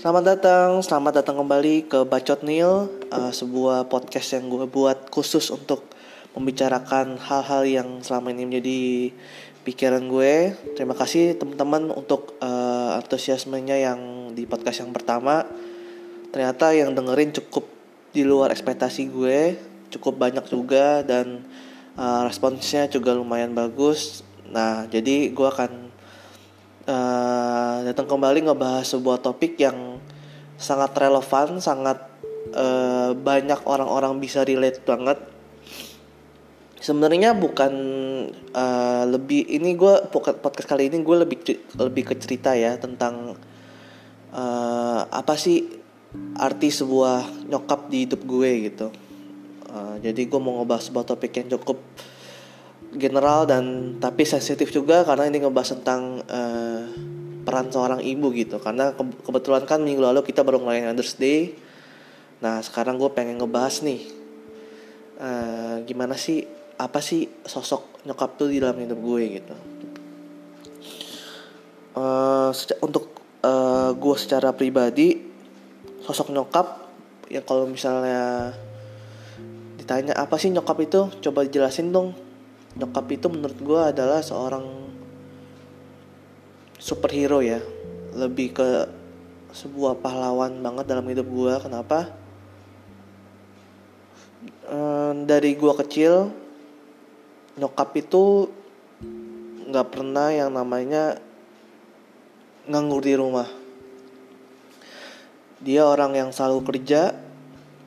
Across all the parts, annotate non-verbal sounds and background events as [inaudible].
Selamat datang, selamat datang kembali ke Bacot Nil, uh, sebuah podcast yang gue buat khusus untuk membicarakan hal-hal yang selama ini menjadi pikiran gue. Terima kasih teman-teman untuk uh, antusiasmenya yang di podcast yang pertama. Ternyata yang dengerin cukup di luar ekspektasi gue, cukup banyak juga dan uh, responsnya juga lumayan bagus. Nah, jadi gue akan uh, datang kembali ngebahas sebuah topik yang sangat relevan, sangat uh, banyak orang-orang bisa relate banget. Sebenarnya bukan uh, lebih ini gue podcast kali ini gue lebih lebih ke cerita ya tentang uh, apa sih arti sebuah nyokap di hidup gue gitu. Uh, jadi gue mau ngebahas sebuah topik yang cukup general dan tapi sensitif juga karena ini ngebahas tentang uh, peran seorang ibu gitu. Karena ke kebetulan kan minggu lalu kita baru ngelain Mother's Day. Nah sekarang gue pengen ngebahas nih uh, gimana sih apa sih sosok nyokap tuh di dalam hidup gue gitu. Uh, untuk uh, gue secara pribadi sosok nyokap yang kalau misalnya ditanya apa sih nyokap itu coba dijelasin dong. Nyokap itu menurut gue adalah seorang superhero ya. Lebih ke sebuah pahlawan banget dalam hidup gue kenapa? Ehm, dari gue kecil nyokap itu nggak pernah yang namanya nganggur di rumah. Dia orang yang selalu kerja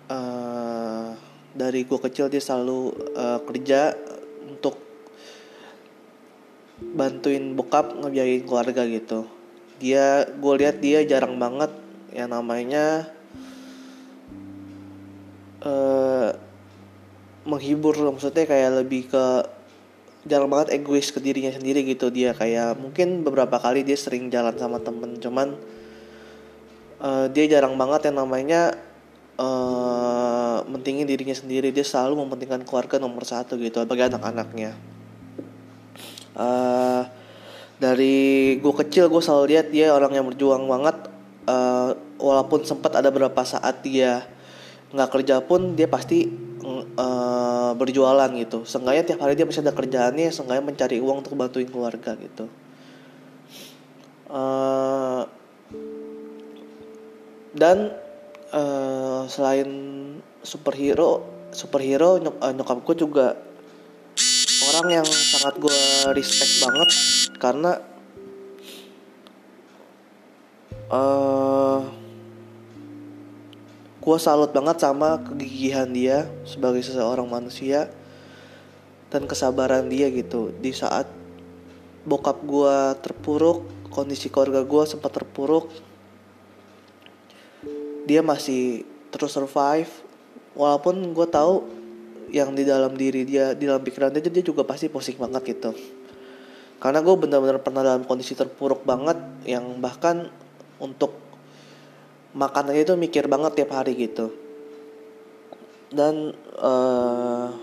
uh, dari gue kecil dia selalu uh, kerja untuk bantuin bokap ngebiayain keluarga gitu. Dia gue lihat dia jarang banget. Yang namanya uh, menghibur maksudnya kayak lebih ke jarang banget egois ke dirinya sendiri gitu. Dia kayak mungkin beberapa kali dia sering jalan sama temen. Cuman uh, dia jarang banget yang namanya uh, mentingin dirinya sendiri. Dia selalu mementingkan keluarga nomor satu gitu bagi anak-anaknya uh, dari gue kecil gue selalu lihat dia orang yang berjuang banget. Uh, walaupun sempat ada beberapa saat dia nggak kerja pun dia pasti uh, berjualan gitu. Seenggaknya tiap hari dia pasti ada kerjaannya seenggaknya mencari uang untuk bantuin keluarga gitu. Uh, dan uh, selain superhero superhero nyok uh, nyokap gue juga orang yang sangat gue respect banget karena uh, gue salut banget sama kegigihan dia sebagai seseorang manusia dan kesabaran dia gitu. Di saat bokap gue terpuruk kondisi keluarga gue sempat terpuruk dia masih terus survive. Walaupun gue tahu yang di dalam diri dia di dalam pikiran dia dia juga pasti pusing banget gitu. Karena gue benar-benar pernah dalam kondisi terpuruk banget yang bahkan untuk makan aja itu mikir banget tiap hari gitu. Dan uh,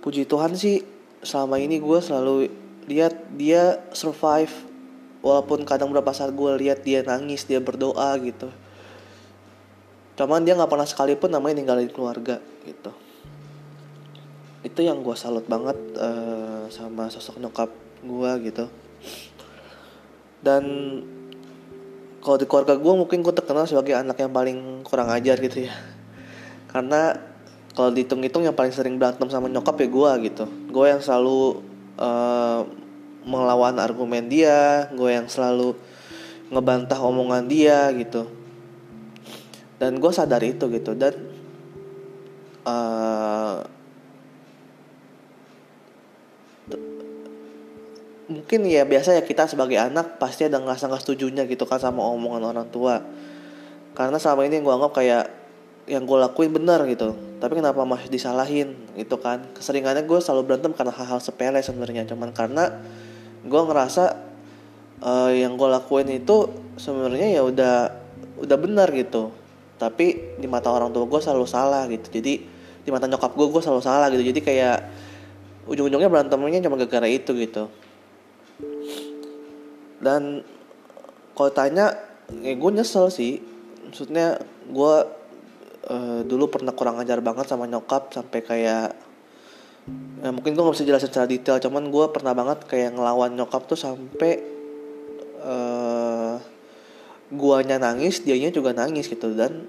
puji Tuhan sih selama ini gue selalu lihat dia survive. Walaupun kadang berapa saat gue lihat dia nangis dia berdoa gitu cuman dia nggak pernah sekalipun namanya ninggalin keluarga gitu. Itu yang gue salut banget uh, sama sosok nyokap gue gitu. Dan kalau di keluarga gue mungkin gue terkenal sebagai anak yang paling kurang ajar gitu ya. Karena kalau dihitung-hitung yang paling sering berantem sama nyokap ya gue gitu. Gue yang selalu uh, melawan argumen dia gue yang selalu ngebantah omongan dia gitu dan gue sadar itu gitu. Dan uh, mungkin ya biasa ya kita sebagai anak pasti ada ngerasa nggak setujunya gitu kan sama omongan orang tua. Karena selama ini gue anggap kayak yang gue lakuin benar gitu. Tapi kenapa masih disalahin gitu kan? Keseringannya gue selalu berantem karena hal-hal sepele sebenarnya. Cuman karena gue ngerasa uh, yang gue lakuin itu sebenarnya ya udah udah benar gitu tapi di mata orang tua gue selalu salah gitu. Jadi di mata nyokap gue gue selalu salah gitu. Jadi kayak ujung-ujungnya berantemnya cuma gara-gara itu gitu. Dan kalau tanya ya gue nyesel sih. Maksudnya gue uh, dulu pernah kurang ajar banget sama nyokap sampai kayak ya mungkin gue gak bisa jelasin secara detail cuman gue pernah banget kayak ngelawan nyokap tuh sampai guanya nangis dianya juga nangis gitu. Dan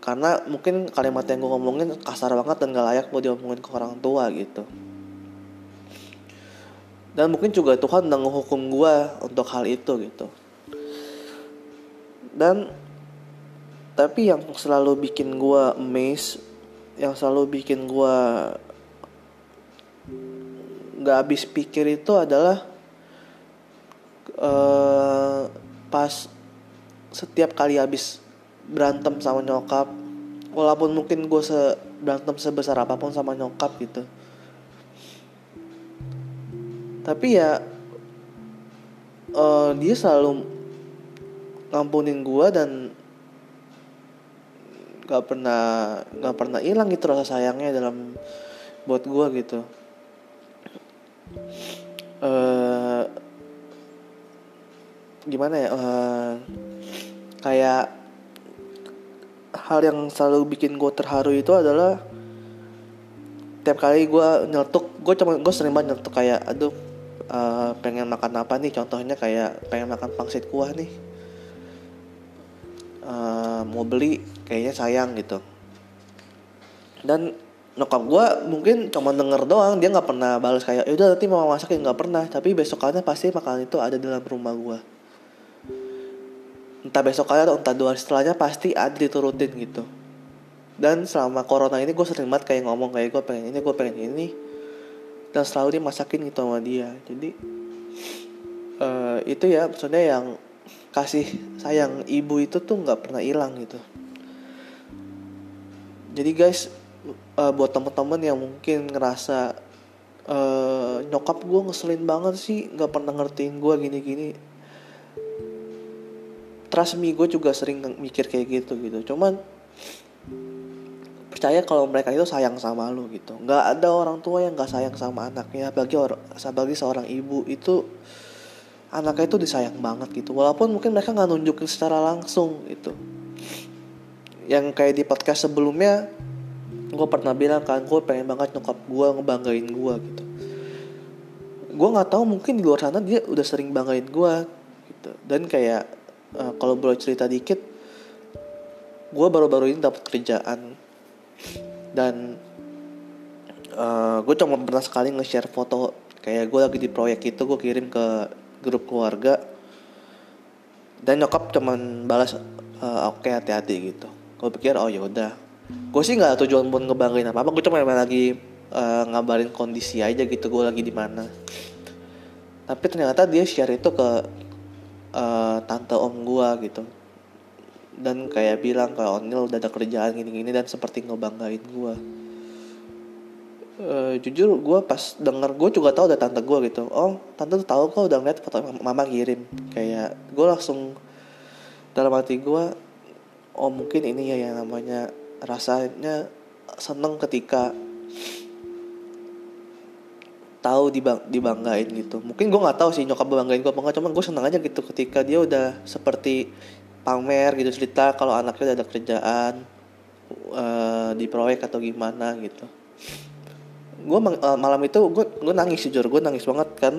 karena mungkin kalimat yang gue ngomongin kasar banget dan gak layak buat diomongin ke orang tua gitu. Dan mungkin juga Tuhan udah ngehukum gue untuk hal itu gitu. Dan tapi yang selalu bikin gue amazed yang selalu bikin gue nggak habis pikir itu adalah uh, pas setiap kali habis berantem sama nyokap walaupun mungkin gue se berantem sebesar apa pun sama nyokap gitu. Tapi ya uh, dia selalu ngampunin gue dan gak pernah gak pernah hilang gitu rasa sayangnya dalam buat gue gitu. Uh, gimana ya uh, kayak hal yang selalu bikin gue terharu itu adalah tiap kali gue nyeletuk gue cuma gue sering banget nyeletuk kayak aduh uh, pengen makan apa nih? Contohnya kayak pengen makan pangsit kuah nih. Uh, mau beli kayaknya sayang gitu. Dan nyokap gue mungkin cuma denger doang dia nggak pernah balas kayak udah nanti mau masakin. Nggak pernah tapi besokannya pasti makanan itu ada dalam rumah gue entah besokannya atau entah dua hari setelahnya pasti ada diturutin gitu. Dan selama corona ini gue sering banget kayak ngomong kayak gue pengen ini gue pengen ini. Dan selalu dia masakin gitu sama dia. Jadi uh, itu ya maksudnya yang kasih sayang ibu itu tuh nggak pernah hilang gitu. Jadi guys uh, buat temen-temen yang mungkin ngerasa uh, nyokap gue ngeselin banget sih nggak pernah ngertiin gue gini-gini trust me gue juga sering mikir kayak gitu gitu. Cuman percaya kalau mereka itu sayang sama lu gitu. Nggak ada orang tua yang nggak sayang sama anaknya. Bagi orang bagi seorang ibu itu anaknya itu disayang banget gitu. Walaupun mungkin mereka nggak nunjukin secara langsung gitu. Yang kayak di podcast sebelumnya gue pernah bilang kan gue pengen banget nyokap gue ngebanggain gue gitu. Gue nggak tahu mungkin di luar sana dia udah sering banggain gue gitu. Dan kayak uh, kalau boleh cerita dikit gue baru-baru ini dapat kerjaan. Dan uh, eh, gue cuma pernah sekali nge-share foto. Kayak gue lagi di proyek itu gue kirim ke grup keluarga. Dan nyokap cuman balas uh, oke okay, hati-hati gitu. Gue pikir oh yaudah gue sih nggak tujuan pun ngebanggain apa apa gue cuma lagi uh, ngabarin kondisi aja gitu gue lagi di mana. Tapi ternyata dia share itu ke uh, tante om gue gitu. Dan kayak bilang kalau Onil udah ada kerjaan gini-gini dan seperti ngebanggain gue uh, jujur gue pas denger gue juga tahu ada tante gue gitu. Oh tante tuh tahu kok udah ngeliat foto mama kirim kayak gue langsung dalam hati gue oh mungkin ini ya yang namanya rasanya seneng ketika tahu dibang dibanggain gitu. Mungkin gue nggak tahu sih nyokap banggain gue apa enggak cuman gue seneng aja gitu ketika dia udah seperti pamer gitu cerita kalau anaknya udah ada kerjaan uh, di proyek atau gimana gitu. Gue uh, malam itu gue gue nangis jujur gue nangis banget kan.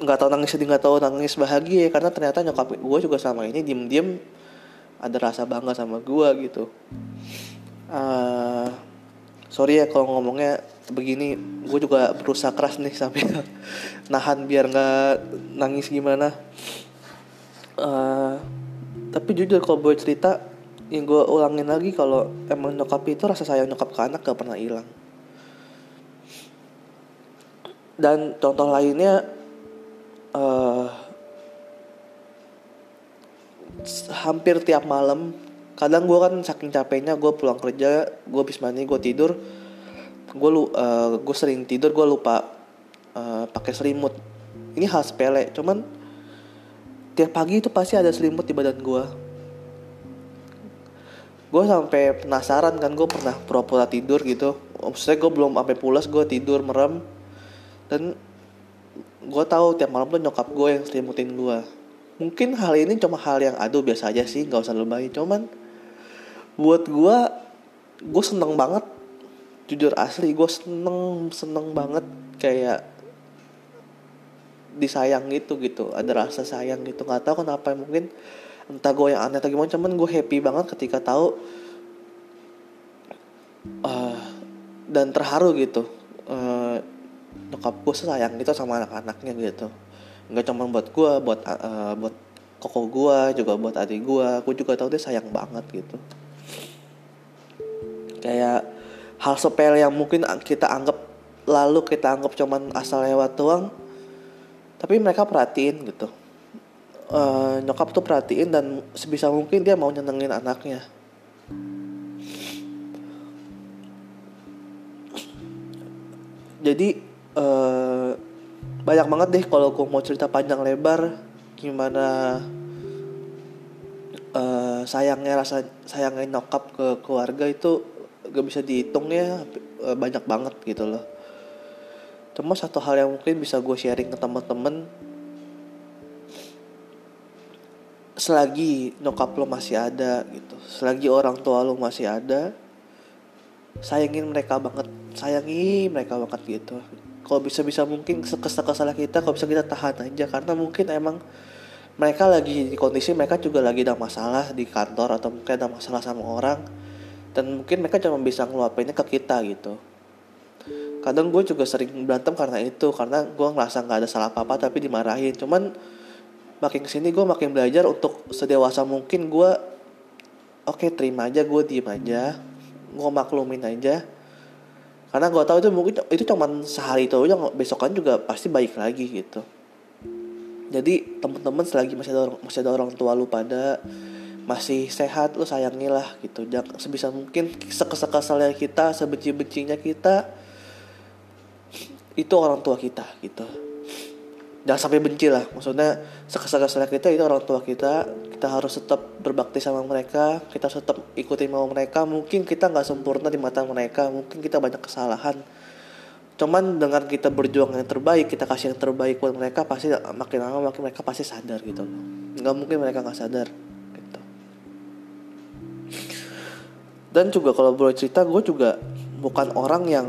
Nggak tahu nangis sedih nggak tahu nangis bahagia karena ternyata nyokap gue juga sama ini diem diem ada rasa bangga sama gue gitu. Uh, sorry ya kalau ngomongnya begini gue juga berusaha keras nih sampai [laughs] nahan biar nggak nangis gimana. Uh, tapi jujur kalau gue cerita yang gue ulangin lagi kalau emang nyokap itu rasa sayang nyokap ke anak gak pernah hilang. Dan contoh lainnya uh, hampir tiap malam kadang gue kan saking capeknya gue pulang kerja gue habis mandi gue tidur. Gue lu uh, gue sering tidur gue lupa uh, pakai selimut. Ini hal sepele cuman tiap pagi itu pasti ada selimut di badan gue gue sampai penasaran kan gue pernah pura-pura tidur gitu. Maksudnya gue belum sampai pulas gue tidur merem. Dan gue tahu tiap malam tuh nyokap gue yang selimutin gue mungkin hal ini cuma hal yang aduh biasa aja sih nggak usah lebay cuman buat gue gue seneng banget. Jujur asli gue seneng seneng banget kayak disayang gitu gitu. Ada rasa sayang gitu. Nggak tahu kenapa mungkin entah gue yang aneh atau gimana cuman gue happy banget ketika tahu uh, dan terharu gitu. Uh, nyokap gue sayang gitu sama anak-anaknya gitu. Nggak cuma buat gue buat uh, buat koko gue juga buat adik gue gue juga tahu dia sayang banget gitu kayak hal sepele yang mungkin kita anggap lalu kita anggap cuman asal lewat doang tapi mereka perhatiin gitu. Uh, nyokap tuh perhatiin dan sebisa mungkin dia mau nyenengin anaknya. Jadi uh, banyak banget deh kalau aku mau cerita panjang lebar gimana uh, sayangnya rasa sayangnya nyokap ke keluarga itu gak bisa dihitung ya banyak banget gitu loh. Cuma satu hal yang mungkin bisa gue sharing ke teman-teman. Selagi nyokap lo masih ada gitu selagi orang tua lo masih ada sayangin mereka banget sayangi mereka banget gitu. Kalau bisa bisa mungkin kesal kesal kita kalau bisa kita tahan aja karena mungkin emang mereka lagi di kondisi mereka juga lagi ada masalah di kantor atau mungkin ada masalah sama orang dan mungkin mereka cuma bisa ngeluapinnya ke kita gitu. Kadang gue juga sering berantem karena itu karena gue ngerasa nggak ada salah apa apa tapi dimarahin. Cuman makin ke sini gue makin belajar untuk sedewasa mungkin gue oke okay, terima aja gue diem aja gue maklumin aja. Karena gue tahu itu mungkin itu cuman sehari itu aja besokan juga pasti baik lagi gitu. Jadi teman-teman selagi masih ada orang, masih ada orang tua lu pada masih sehat lu sayangilah gitu. Jangan sebisa mungkin sekesekesalnya kita sebenci-bencinya kita itu orang tua kita gitu. Jangan sampai benci lah maksudnya sekesal-kesalnya kita itu orang tua kita. Kita harus tetap berbakti sama mereka kita tetap ikuti mau mereka. Mungkin kita nggak sempurna di mata mereka mungkin kita banyak kesalahan. Cuman dengan kita berjuang yang terbaik kita kasih yang terbaik buat mereka pasti makin lama makin mereka pasti sadar gitu. Nggak mungkin mereka nggak sadar dan juga kalau boleh cerita gue juga bukan orang yang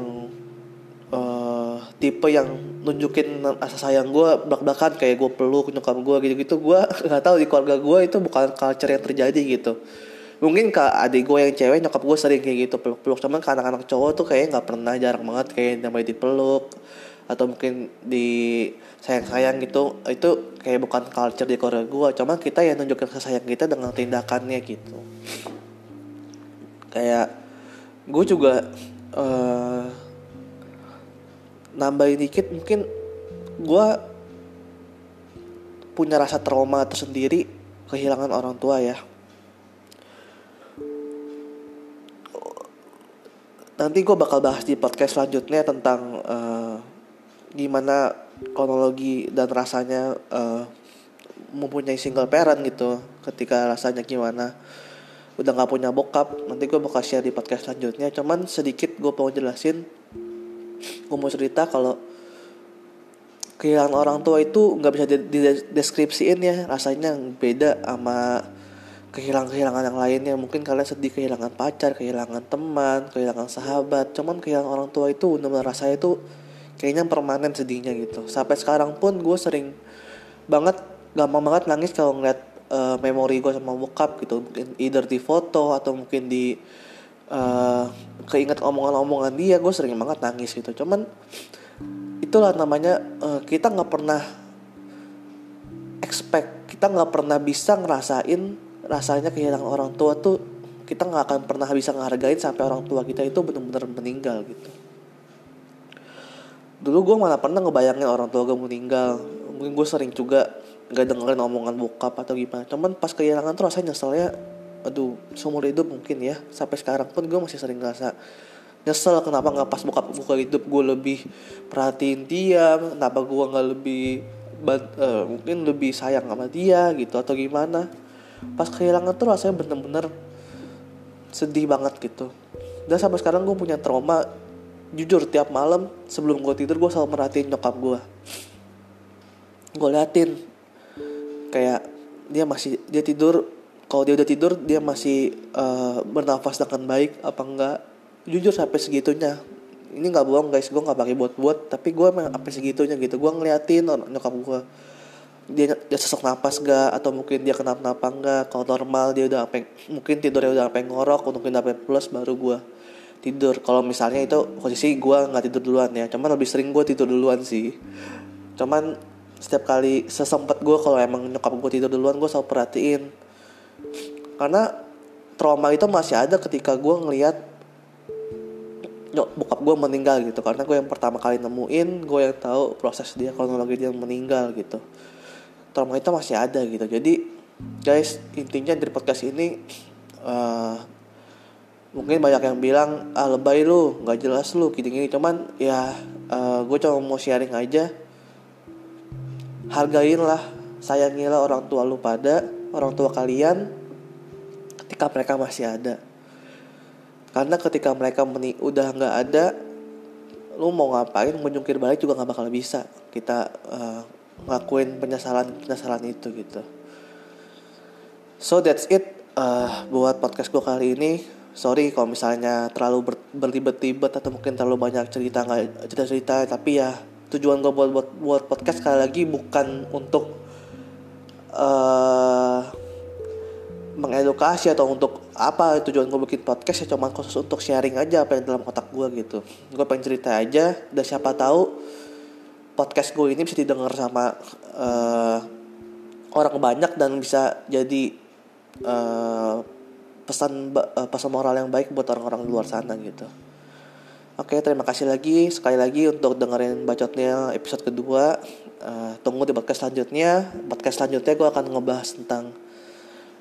tipe yang nunjukin rasa sayang gue belak-belakan kayak gue peluk nyokap gue gitu-gitu. Gue [laughs] nggak tahu di keluarga gue itu bukan culture yang terjadi gitu. Mungkin ke adik gue yang cewek nyokap gue sering kayak gitu peluk-peluk. Cuman ke anak-anak cowok tuh kayak nggak pernah jarang banget. Kayak namanya dipeluk atau mungkin di sayang-sayang gitu. Itu kayak bukan culture di keluarga gue cuman kita yang nunjukin kasih sayang kita dengan tindakannya gitu kayak gue juga uh, nambahin dikit mungkin gue punya rasa trauma tersendiri kehilangan orang tua ya. Nanti gue bakal bahas di podcast selanjutnya tentang uh, gimana kronologi dan rasanya uh, mempunyai single parent gitu ketika rasanya gimana udah nggak punya bokap nanti gue bakal share di podcast selanjutnya. Cuman sedikit gue mau jelasin gue mau cerita kalau kehilangan orang tua itu nggak bisa dideskripsiin ya. Rasanya beda sama kehilangan-kehilangan yang lainnya. Mungkin kalian sedih kehilangan pacar kehilangan teman kehilangan sahabat. Cuman kehilangan orang tua itu benar-benar rasanya itu kayaknya permanen sedihnya gitu. Sampai sekarang pun gue sering banget gampang banget nangis kalau ngeliat uh, memori gue sama bokap gitu mungkin either di foto atau mungkin di uh, keinget omongan-omongan dia gue sering banget nangis gitu. Cuman itulah namanya uh, kita nggak pernah expect kita nggak pernah bisa ngerasain rasanya kehilangan orang tua tuh kita nggak akan pernah bisa ngehargain sampai orang tua kita itu benar-benar meninggal gitu. Dulu gue malah pernah ngebayangin orang tua gue meninggal. Mungkin gue sering juga nggak dengerin omongan bokap atau gimana. Cuman pas kehilangan tuh rasanya nyeselnya aduh seumur hidup mungkin ya. Sampai sekarang pun gue masih sering ngerasa nyesel kenapa nggak pas buka buka hidup gue lebih perhatiin dia kenapa gue nggak lebih uh, mungkin lebih sayang sama dia gitu atau gimana. Pas kehilangan tuh rasanya bener-bener sedih banget gitu. Dan sampai sekarang gue punya trauma jujur tiap malam sebelum gue tidur gue selalu merhatiin nyokap gue. Gue liatin kayak dia masih dia tidur kalau dia udah tidur dia masih uh, bernafas dengan baik apa enggak? Jujur sampai segitunya. Ini nggak bohong guys. Gue nggak pakai buat buat tapi gue emang sampai segitunya gitu. Gue ngeliatin nyokap gue dia dia sesak napas gak atau mungkin dia kenapa napa enggak kalau normal dia udah apa mungkin tidurnya udah apa ngorok mungkin apa plus baru gue tidur. Kalau misalnya itu posisi gue nggak tidur duluan ya. Cuman lebih sering gue tidur duluan sih. Cuman setiap kali sesempet gue kalau emang nyokap gue tidur duluan gue selalu perhatiin. Karena trauma itu masih ada ketika gue ngelihat nyok bokap gue meninggal gitu. Karena gue yang pertama kali nemuin gue yang tahu proses dia kronologi dia meninggal gitu. Trauma itu masih ada gitu. Jadi guys intinya dari podcast ini uh, mungkin banyak yang bilang ah lebay lu nggak jelas lu gini gini cuman ya uh, gue cuma mau sharing aja hargainlah sayangilah orang tua lu pada orang tua kalian ketika mereka masih ada. Karena ketika mereka meni udah nggak ada lu mau ngapain menjungkir balik juga nggak bakal bisa. Kita uh, ngakuin penyesalan penyesalan itu gitu. So that's it uh, buat podcast gue kali ini. Sorry kalau misalnya terlalu ber, berlibat-libat atau mungkin terlalu banyak cerita nggak cerita-cerita tapi ya tujuan gue buat buat buat podcast sekali lagi bukan untuk uh, mengedukasi atau untuk apa tujuan gue bikin podcast ya cuma khusus untuk sharing aja apa yang dalam otak gue gitu. Gue pengen cerita aja dan siapa tahu podcast gue ini bisa didengar sama uh, orang banyak dan bisa jadi uh, pesan uh, pesan moral yang baik buat orang-orang luar sana gitu Oke, terima kasih lagi sekali lagi untuk dengerin bacotnya episode kedua. Uh, tunggu di podcast selanjutnya. Podcast selanjutnya gue akan ngebahas tentang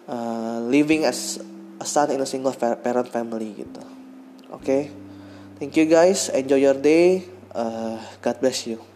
uh, living as a son in a single parent family gitu. Oke, okay? thank you guys. Enjoy your day. Uh, God bless you.